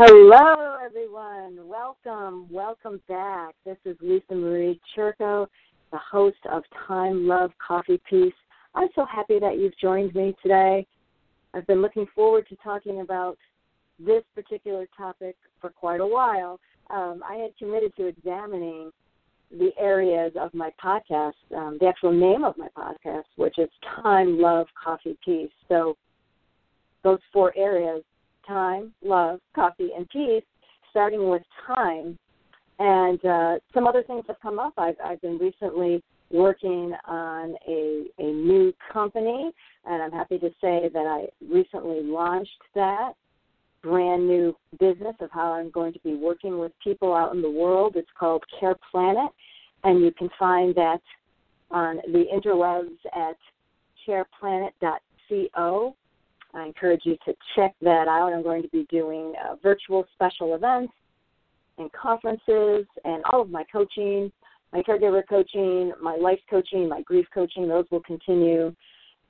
Hello, everyone. Welcome, welcome back. This is Lisa Marie Churko, the host of Time, Love, Coffee, Peace. I'm so happy that you've joined me today. I've been looking forward to talking about this particular topic for quite a while. Um, I had committed to examining the areas of my podcast, um, the actual name of my podcast, which is Time, Love, Coffee, Peace. So, those four areas time, love, coffee, and peace, starting with time. And uh, some other things have come up. I've, I've been recently working on a, a new company, and I'm happy to say that I recently launched that brand new business of how I'm going to be working with people out in the world. It's called Care Planet, and you can find that on the interwebs at careplanet.co. I encourage you to check that out. I'm going to be doing uh, virtual special events and conferences and all of my coaching, my caregiver coaching, my life coaching, my grief coaching, those will continue.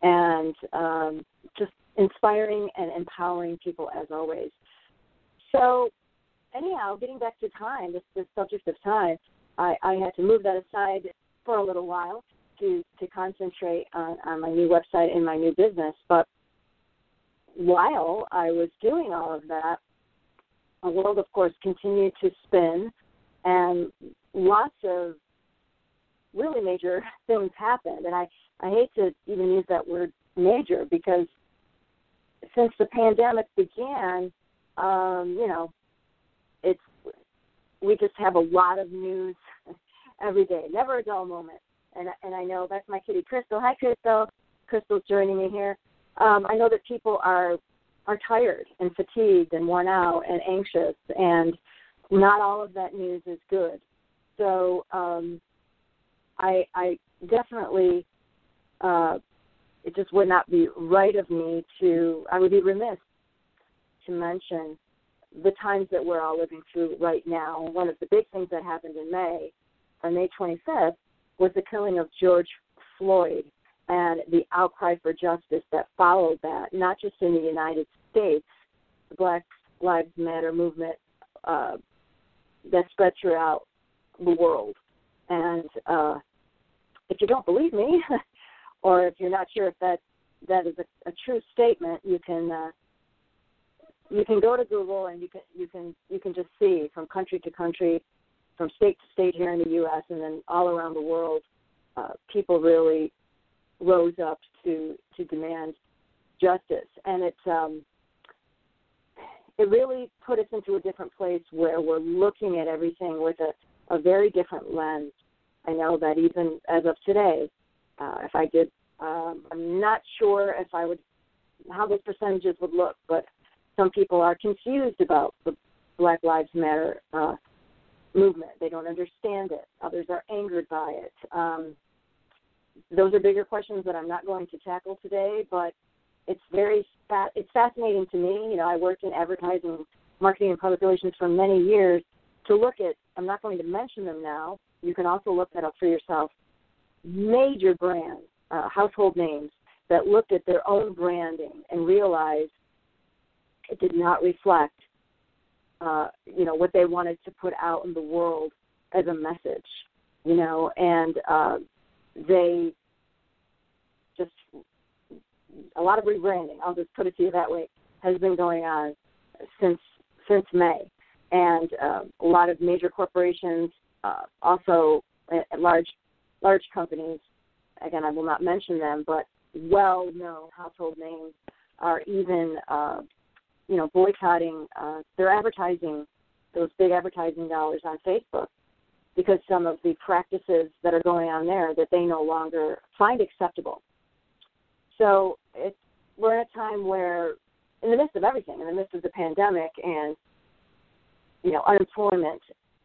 And um, just inspiring and empowering people as always. So, anyhow, getting back to time, this, this subject of time, I, I had to move that aside for a little while to, to concentrate on, on my new website and my new business. But while I was doing all of that, the world, of course, continued to spin, and lots of really major things happened. And I, I hate to even use that word major because since the pandemic began, um, you know, it's we just have a lot of news every day, never a dull moment. And and I know that's my kitty Crystal. Hi, Crystal. Crystal's joining me here um, I know that people are are tired and fatigued and worn out and anxious, and not all of that news is good. So um, I, I definitely, uh, it just would not be right of me to. I would be remiss to mention the times that we're all living through right now. One of the big things that happened in May, on May 25th, was the killing of George Floyd and the outcry for justice that followed that, not just in the United States, the Black Lives Matter movement uh, that spread throughout the world. And uh, if you don't believe me, or if you're not sure if that that is a, a true statement, you can uh, you can go to Google and you can you can you can just see from country to country, from state to state here in the U.S. and then all around the world, uh, people really rose up to to demand justice, and it's um, it really put us into a different place where we're looking at everything with a, a very different lens. I know that even as of today, uh, if I did, um, I'm not sure if I would how those percentages would look, but some people are confused about the Black Lives Matter uh, movement. They don't understand it. Others are angered by it. Um, those are bigger questions that I'm not going to tackle today, but it's very fa- it's fascinating to me. You know, I worked in advertising, marketing, and public relations for many years. To look at, I'm not going to mention them now. You can also look that up for yourself. Major brands, uh, household names that looked at their own branding and realized it did not reflect, uh, you know, what they wanted to put out in the world as a message. You know, and uh, they just a lot of rebranding. I'll just put it to you that way has been going on since since May, and uh, a lot of major corporations, uh, also uh, large large companies. Again, I will not mention them, but well-known household names are even uh, you know boycotting uh, their advertising, those big advertising dollars on Facebook because some of the practices that are going on there that they no longer find acceptable. So it's we're in a time where, in the midst of everything, in the midst of the pandemic and you know unemployment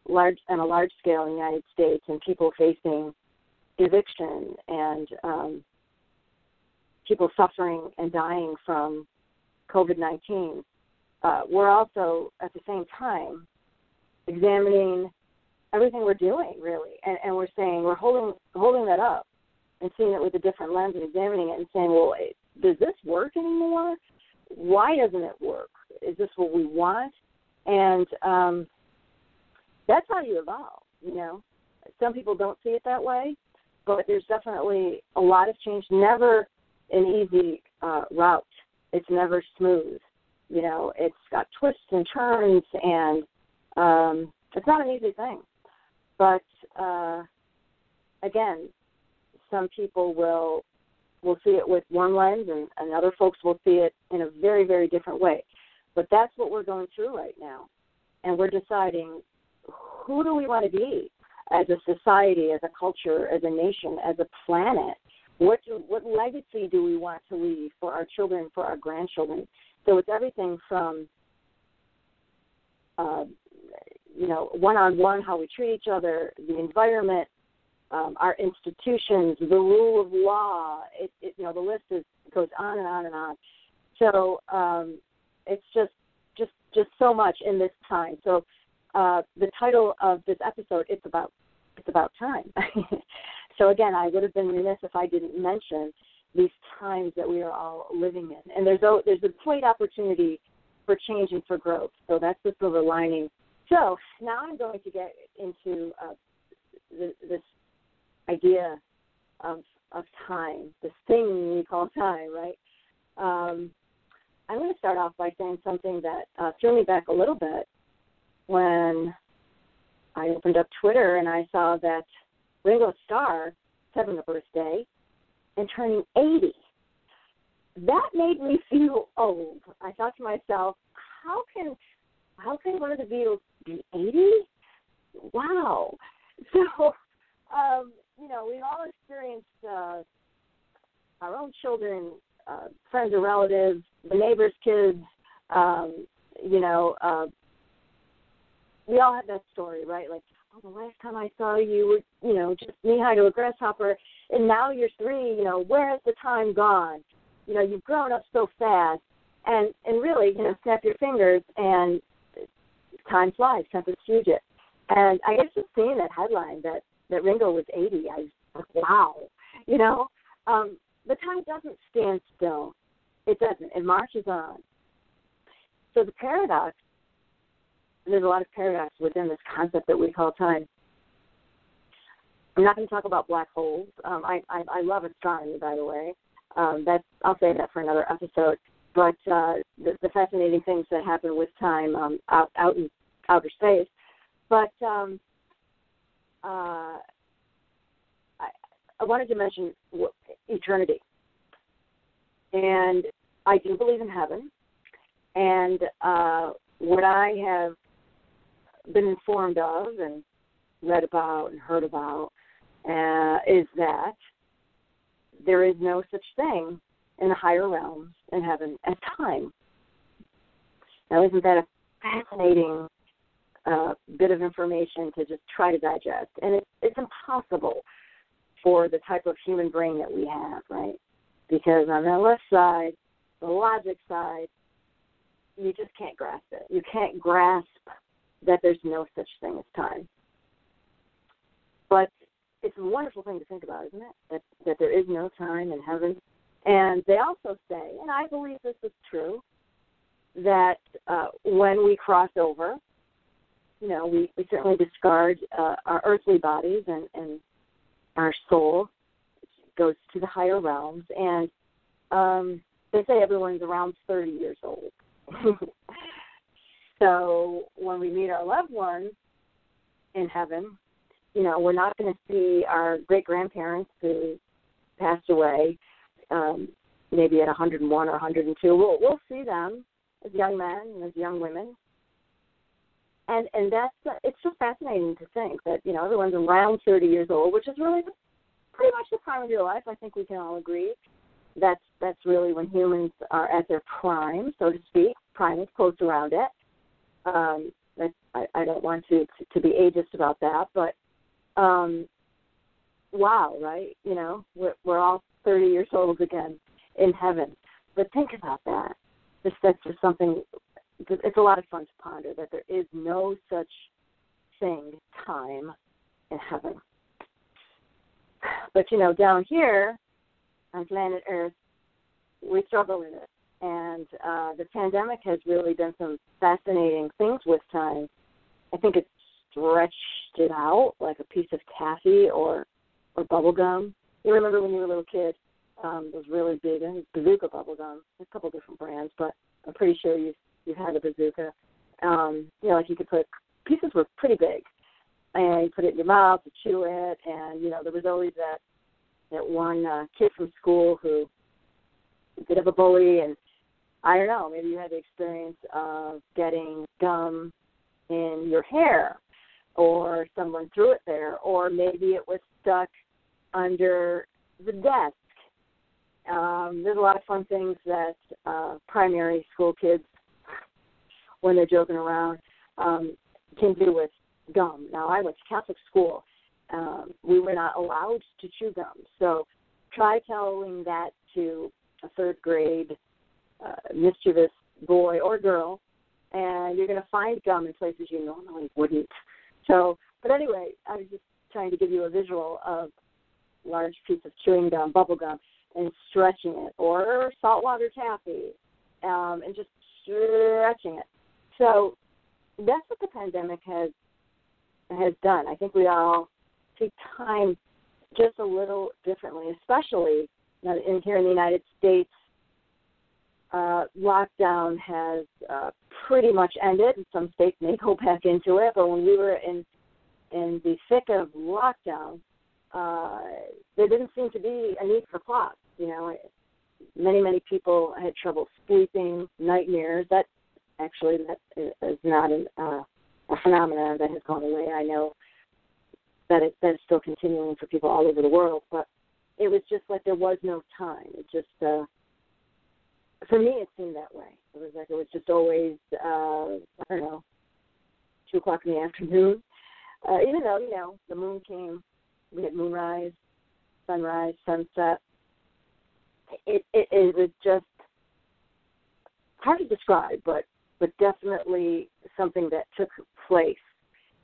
large on a large scale in the United States and people facing eviction and um, people suffering and dying from COVID nineteen. Uh, we're also at the same time examining everything we're doing really and, and we're saying we're holding holding that up and seeing it with a different lens and examining it and saying well does this work anymore why doesn't it work is this what we want And um, that's how you evolve, you know. Some people don't see it that way, but there's definitely a lot of change. Never an easy uh, route. It's never smooth. You know, it's got twists and turns, and um, it's not an easy thing. But uh, again, some people will will see it with one lens, and, and other folks will see it in a very, very different way. But that's what we're going through right now, and we're deciding who do we want to be as a society, as a culture, as a nation, as a planet. What do, what legacy do we want to leave for our children, for our grandchildren? So it's everything from uh, you know, one-on-one, how we treat each other, the environment, um, our institutions, the rule of law. It, it, you know, the list is goes on and on and on. So um, it's just, just, just so much in this time. So uh, the title of this episode, it's about, it's about time. so again, I would have been remiss if I didn't mention these times that we are all living in. And there's a, there's a great opportunity for change and for growth. So that's the silver lining. So now I'm going to get into uh, this idea of of time, this thing we call time, right? Um, I'm going to start off by saying something that uh, threw me back a little bit when I opened up Twitter and I saw that Ringo Starr is having a birthday and turning 80. That made me feel old. I thought to myself, how can how can one of the Beatles be 80? Wow. So, um, you know, we've all experienced uh, our own children, uh, friends or relatives, the neighbors' kids. Um, you know, uh, we all have that story, right? Like, oh, the last time I saw you were, you know, just knee high to a grasshopper, and now you're three. You know, where has the time gone? You know, you've grown up so fast, and and really, you know, snap your fingers, and time flies, Tempus Fugit. And I guess just seeing that headline that that Ringo was 80, I was like, wow, you know. Um, the time doesn't stand still. It doesn't. It marches on. So the paradox, there's a lot of paradox within this concept that we call time. I'm not going to talk about black holes. Um, I, I I love astronomy, by the way. Um, that's I'll say that for another episode. But uh, the, the fascinating things that happen with time um, out out in outer space. But um, uh, I, I wanted to mention eternity, and I do believe in heaven. And uh, what I have been informed of and read about and heard about uh, is that there is no such thing in the higher realms in heaven as time. Now, isn't that a fascinating uh, bit of information to just try to digest? And it's, it's impossible for the type of human brain that we have, right? Because on the left side, the logic side, you just can't grasp it. You can't grasp that there's no such thing as time. But it's a wonderful thing to think about, isn't it? That that there is no time in heaven and they also say, and I believe this is true, that uh, when we cross over, you know, we, we certainly discard uh, our earthly bodies and, and our soul goes to the higher realms. And um, they say everyone's around 30 years old. so when we meet our loved ones in heaven, you know, we're not going to see our great grandparents who passed away um, maybe at 101 or 102. We'll we'll see them as young men and as young women, and and that's it's just fascinating to think that you know everyone's around 30 years old, which is really pretty much the prime of your life. I think we can all agree. That's that's really when humans are at their prime, so to speak. Prime is close around it. Um, that I, I don't want to, to to be ageist about that, but um, wow, right? You know, we're we're all 30 years old again in heaven. But think about that. Just that's just something. It's a lot of fun to ponder that there is no such thing, time, in heaven. But you know, down here on planet Earth, we struggle with it, and uh, the pandemic has really done some fascinating things with time. I think it stretched it out like a piece of taffy or or bubble gum. You remember when you were a little kid, um, those really big I bazooka bubble gum. There's a couple different brands, but I'm pretty sure you've you've had a bazooka. Um, you know, like you could put pieces were pretty big, and you put it in your mouth to chew it, and you know there was always that that one uh, kid from school who a bit of a bully and I don't know, maybe you had the experience of getting gum in your hair or someone threw it there or maybe it was stuck under the desk. Um, there's a lot of fun things that uh, primary school kids, when they're joking around, um, can do with gum. Now, I went to Catholic school. Um, we were not allowed to chew gum. So try telling that to a third grade uh, mischievous boy or girl, and you're going to find gum in places you normally wouldn't. So, but anyway, I was just trying to give you a visual of large piece of chewing gum, bubble gum, and stretching it, or saltwater taffy, um, and just stretching it. So that's what the pandemic has has done. I think we all take time just a little differently, especially in here in the United States uh, lockdown has uh, pretty much ended. and Some states may go back into it, but when we were in in the thick of lockdown, uh, there didn't seem to be a need for clocks. You know, many many people had trouble sleeping, nightmares. That actually that is not an, uh, a phenomenon that has gone away. I know that it that is still continuing for people all over the world, but it was just like there was no time. It just uh, for me, it seemed that way. It was like it was just always, uh, I don't know, two o'clock in the afternoon. Uh, even though you know the moon came, we had moonrise, sunrise, sunset. It it, it was just hard to describe, but but definitely something that took place.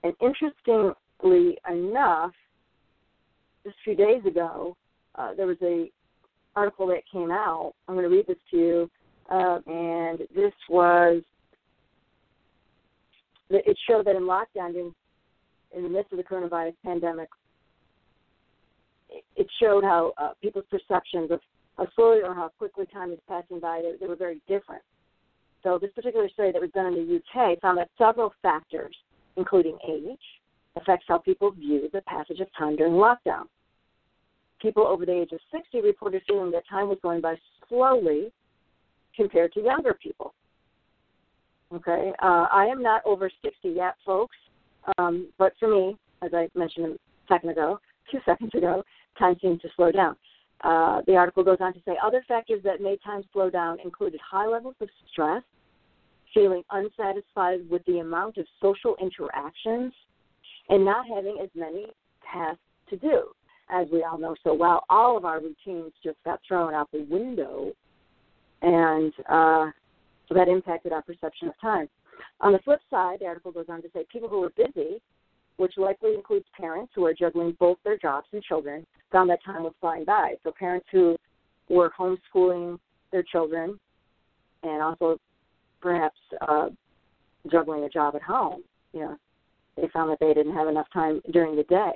And interestingly enough, just a few days ago, uh, there was a article that came out. I'm going to read this to you. Uh, and this was, it showed that in lockdown, in, in the midst of the coronavirus pandemic, it showed how uh, people's perceptions of how slowly or how quickly time is passing by, they, they were very different. So this particular study that was done in the UK found that several factors, including age, affects how people view the passage of time during lockdown people over the age of 60 reported feeling that time was going by slowly compared to younger people. Okay, uh, I am not over 60 yet, folks, um, but for me, as I mentioned a second ago, two seconds ago, time seemed to slow down. Uh, the article goes on to say other factors that made time slow down included high levels of stress, feeling unsatisfied with the amount of social interactions, and not having as many tasks to do as we all know so well, all of our routines just got thrown out the window, and uh, that impacted our perception of time. On the flip side, the article goes on to say people who are busy, which likely includes parents who are juggling both their jobs and children, found that time was flying by. So parents who were homeschooling their children and also perhaps uh, juggling a job at home, you know, they found that they didn't have enough time during the day.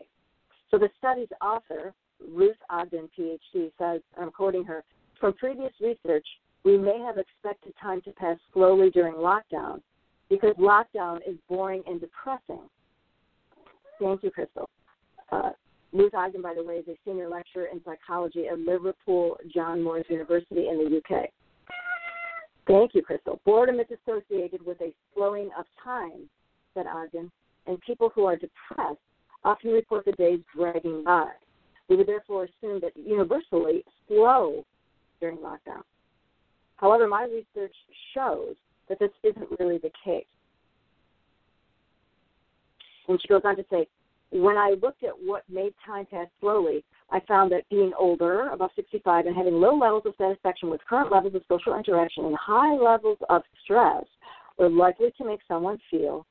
So the study's author, Ruth Ogden, PhD, says, I'm quoting her, from previous research, we may have expected time to pass slowly during lockdown because lockdown is boring and depressing. Thank you, Crystal. Uh, Ruth Ogden, by the way, is a senior lecturer in psychology at Liverpool John Moores University in the UK. Thank you, Crystal. Boredom is associated with a slowing of time, said Ogden, and people who are depressed often report the days dragging by. We would therefore assume that universally slow during lockdown. However, my research shows that this isn't really the case. And she goes on to say, when I looked at what made time pass slowly, I found that being older, above 65, and having low levels of satisfaction with current levels of social interaction and high levels of stress were likely to make someone feel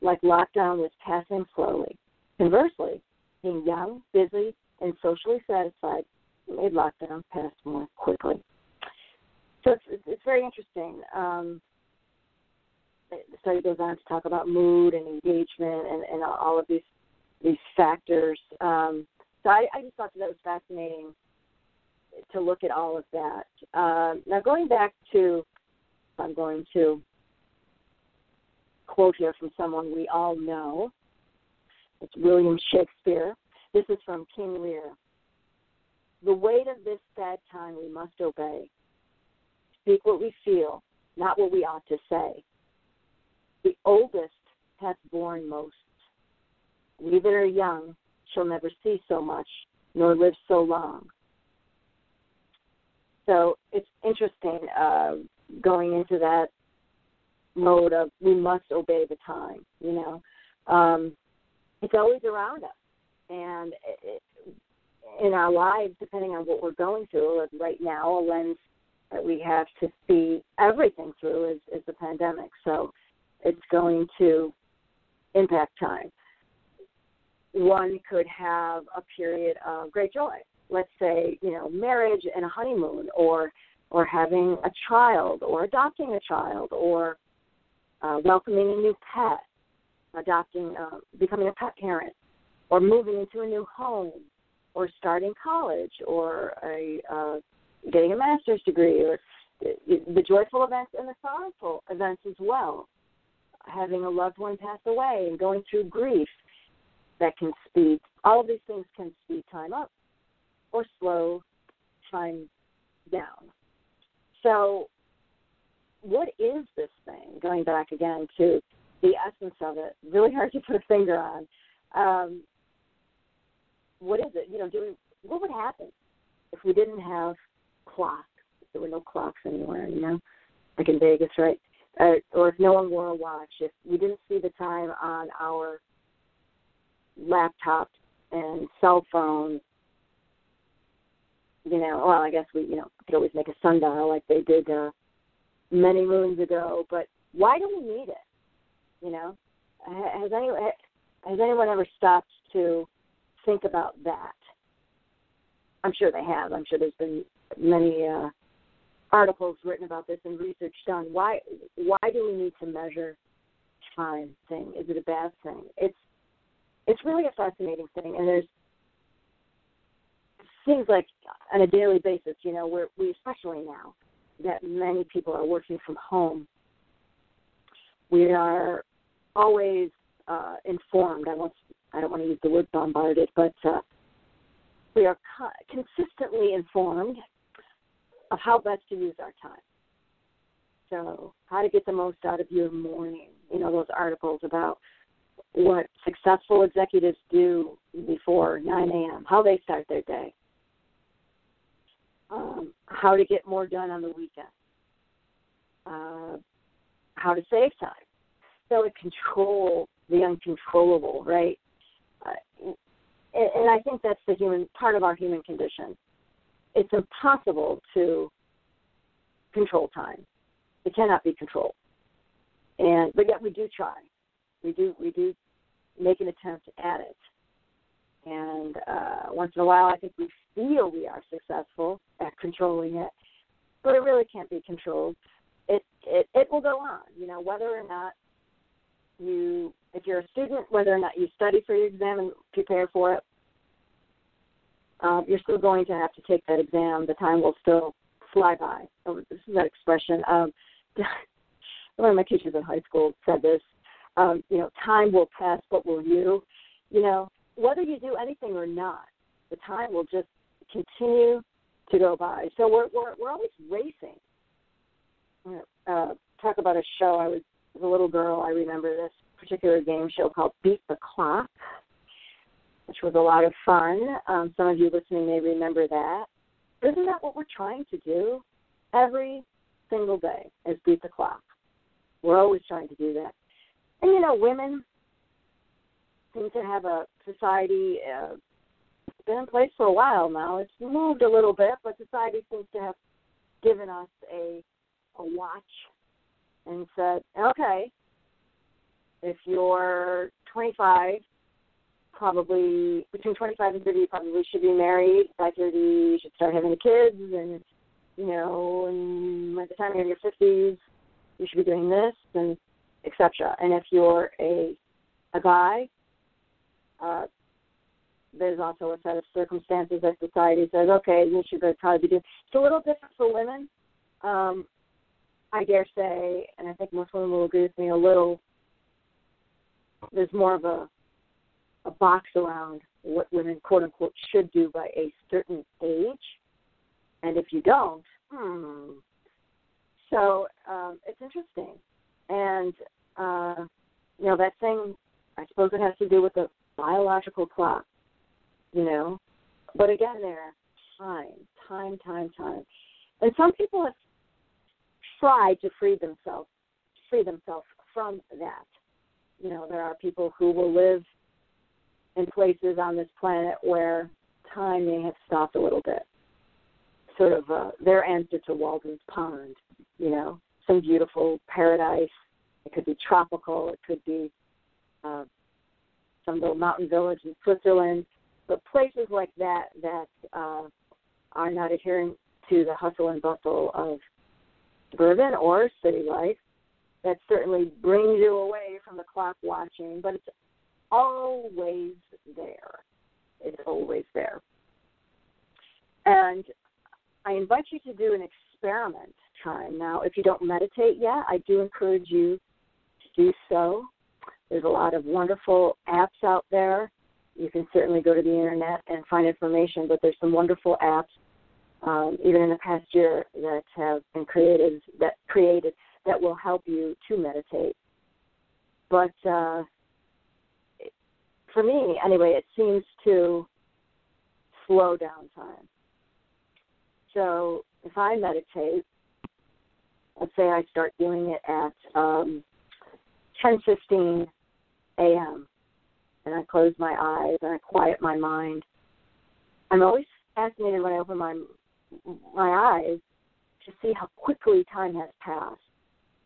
like lockdown was passing slowly. Conversely, being young, busy, and socially satisfied made lockdown pass more quickly. so it's, it's very interesting. Um, the study goes on to talk about mood and engagement and, and all of these these factors. Um, so I, I just thought that, that was fascinating to look at all of that. Uh, now going back to, I'm going to quote here from someone we all know. It's William Shakespeare. This is from King Lear. The weight of this sad time we must obey. Speak what we feel, not what we ought to say. The oldest hath borne most. We that are young shall never see so much, nor live so long. So it's interesting uh, going into that mode of we must obey the time. You know, um, it's always around us, and it, in our lives, depending on what we're going through, right now, a lens that we have to see everything through is, is the pandemic. So it's going to impact time. One could have a period of great joy. Let's say, you know, marriage and a honeymoon, or or having a child, or adopting a child, or uh, welcoming a new pet, adopting, uh, becoming a pet parent, or moving into a new home, or starting college, or a uh, getting a master's degree, or the joyful events and the sorrowful events as well. Having a loved one pass away and going through grief that can speed, all of these things can speed time up or slow time down. So, what is this thing? Going back again to the essence of it, really hard to put a finger on. Um, what is it? You know, do we, what would happen if we didn't have clocks? There were no clocks anywhere, you know, like in Vegas, right? Uh, or if no one wore a watch, if we didn't see the time on our laptops and cell phones, you know, well, I guess we, you know, could always make a sundial like they did uh, many moons ago. But why do we need it? You know, has anyone has anyone ever stopped to think about that? I'm sure they have. I'm sure there's been many uh, articles written about this and research done. Why why do we need to measure time thing? Is it a bad thing? It's it's really a fascinating thing and there's things like on a daily basis, you know, we're we especially now that many people are working from home, we are always uh, informed. I want I don't want to use the word bombarded, but uh, we are co- consistently informed of how best to use our time. So, how to get the most out of your morning. You know, those articles about what successful executives do before 9 a.m., how they start their day, um, how to get more done on the weekend, uh, how to save time. So, it control the uncontrollable, right? Uh, and I think that's the human part of our human condition it's impossible to control time. It cannot be controlled. And but yet we do try. We do we do make an attempt at it. And uh, once in a while, I think we feel we are successful at controlling it, but it really can't be controlled. It it it will go on. You know, whether or not you, if you're a student, whether or not you study for your exam and prepare for it, um, you're still going to have to take that exam. The time will still fly by. Oh, this is that expression. Um, one of my teachers in high school said this. Um, you know, time will pass, but will you? You know, whether you do anything or not, the time will just continue to go by. So we're we're, we're always racing. Uh, talk about a show. I was, as a little girl. I remember this particular game show called Beat the Clock which was a lot of fun. Um, some of you listening may remember that. Isn't that what we're trying to do every single day? Is beat the clock. We're always trying to do that. And you know, women seem to have a society. Uh, it's been in place for a while now. It's moved a little bit, but society seems to have given us a a watch and said, okay, if you're 25 probably between 25 and 30, you probably should be married. By 30, you should start having kids, and you know, and at the time you're in your fifties, you should be doing this and etc. And if you're a a guy, uh, there's also a set of circumstances that society says, okay, you should probably be doing. It's a little different for women. Um, I dare say, and I think most women will agree with me, a little. There's more of a a box around what women quote unquote should do by a certain age, and if you don't, hmm. So um, it's interesting, and uh, you know that thing. I suppose it has to do with the biological clock, you know. But again, there, time, time, time, time, and some people have tried to free themselves, free themselves from that. You know, there are people who will live in places on this planet where time may have stopped a little bit. Sort of uh, their answer to Walden's Pond, you know, some beautiful paradise. It could be tropical. It could be uh, some little mountain village in Switzerland. But places like that that uh, are not adhering to the hustle and bustle of suburban or city life, that certainly brings you away from the clock watching, but it's always there. It's always there. And I invite you to do an experiment time. Now, if you don't meditate yet, I do encourage you to do so. There's a lot of wonderful apps out there. You can certainly go to the internet and find information, but there's some wonderful apps, um, even in the past year, that have been created that created that will help you to meditate. But uh, for me, anyway, it seems to slow down time. So if I meditate, let's say I start doing it at um, 10:15 a.m. and I close my eyes and I quiet my mind. I'm always fascinated when I open my my eyes to see how quickly time has passed,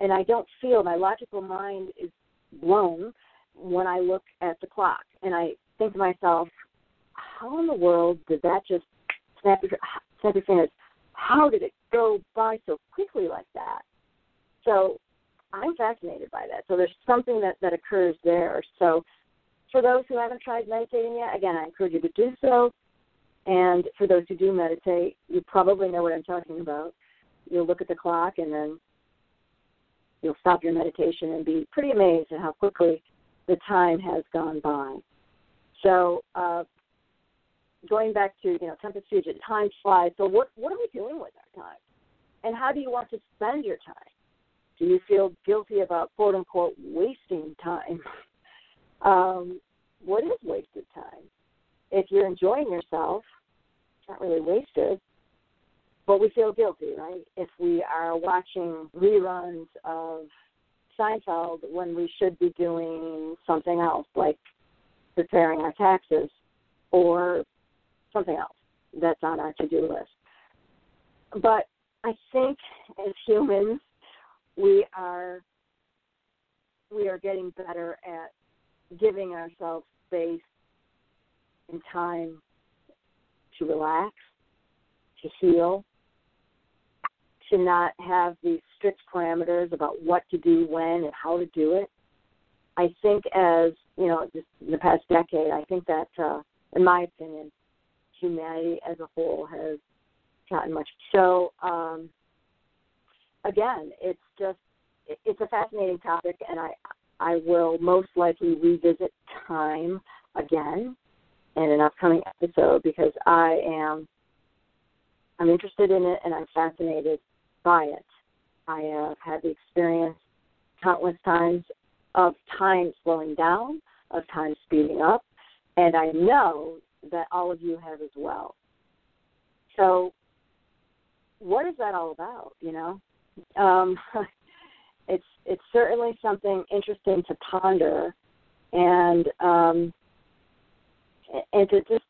and I don't feel my logical mind is blown when I look at the clock and I think to myself, how in the world did that just snap your, snap your fingers? How did it go by so quickly like that? So I'm fascinated by that. So there's something that, that occurs there. So for those who haven't tried meditating yet, again, I encourage you to do so. And for those who do meditate, you probably know what I'm talking about. You'll look at the clock and then you'll stop your meditation and be pretty amazed at how quickly the time has gone by. So uh, going back to you know Tempus Fugit, time flies. So what what are we doing with our time, and how do you want to spend your time? Do you feel guilty about quote unquote wasting time? um, what is wasted time? If you're enjoying yourself, it's not really wasted, but we feel guilty, right? If we are watching reruns of Seinfeld when we should be doing something else, like preparing our taxes or something else that's on our to do list. But I think as humans, we are we are getting better at giving ourselves space and time to relax, to heal, to not have these strict parameters about what to do when and how to do it. I think as you know, just in the past decade, I think that, uh, in my opinion, humanity as a whole has gotten much. So, um, again, it's just it's a fascinating topic, and I I will most likely revisit time again in an upcoming episode because I am I'm interested in it and I'm fascinated I have had the experience countless times of time slowing down, of time speeding up, and I know that all of you have as well. So, what is that all about? You know, um, it's it's certainly something interesting to ponder, and um, and to just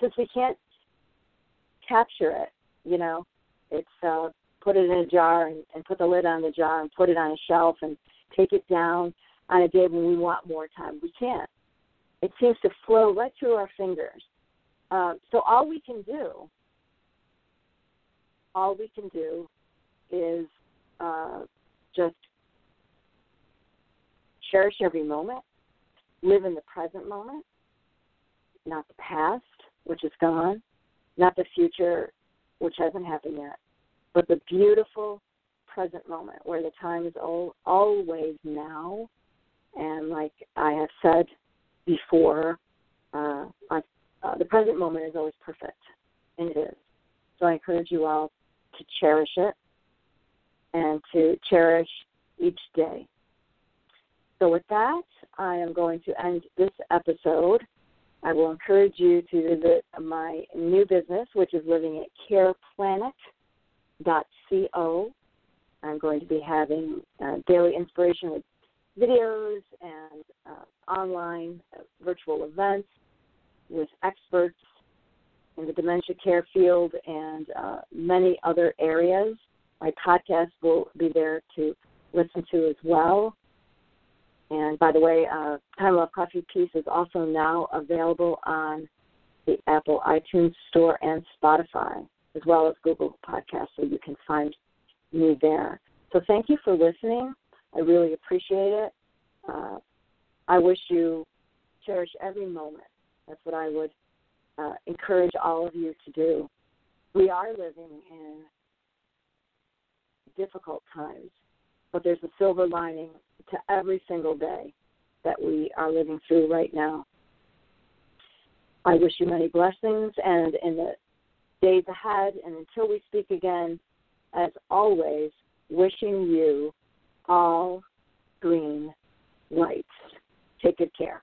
since we can't capture it, you know, it's uh, put it in a jar and, and put the lid on the jar and put it on a shelf and take it down on a day when we want more time. We can't. It seems to flow right through our fingers. Um, so all we can do, all we can do is uh, just cherish every moment, live in the present moment, not the past, which is gone, not the future, which hasn't happened yet, but the beautiful present moment where the time is all, always now. And like I have said before, uh, I, uh, the present moment is always perfect, and it is. So I encourage you all to cherish it and to cherish each day. So, with that, I am going to end this episode. I will encourage you to visit my new business, which is living at careplanet.co. I'm going to be having uh, daily inspiration with videos and uh, online uh, virtual events with experts in the dementia care field and uh, many other areas. My podcast will be there to listen to as well. And by the way, uh, Time Love Coffee Peace is also now available on the Apple iTunes Store and Spotify, as well as Google Podcasts, so you can find me there. So thank you for listening. I really appreciate it. Uh, I wish you cherish every moment. That's what I would uh, encourage all of you to do. We are living in difficult times, but there's a silver lining to every single day that we are living through right now. I wish you many blessings, and in the days ahead. And until we speak again, as always, wishing you all green lights. Take good care.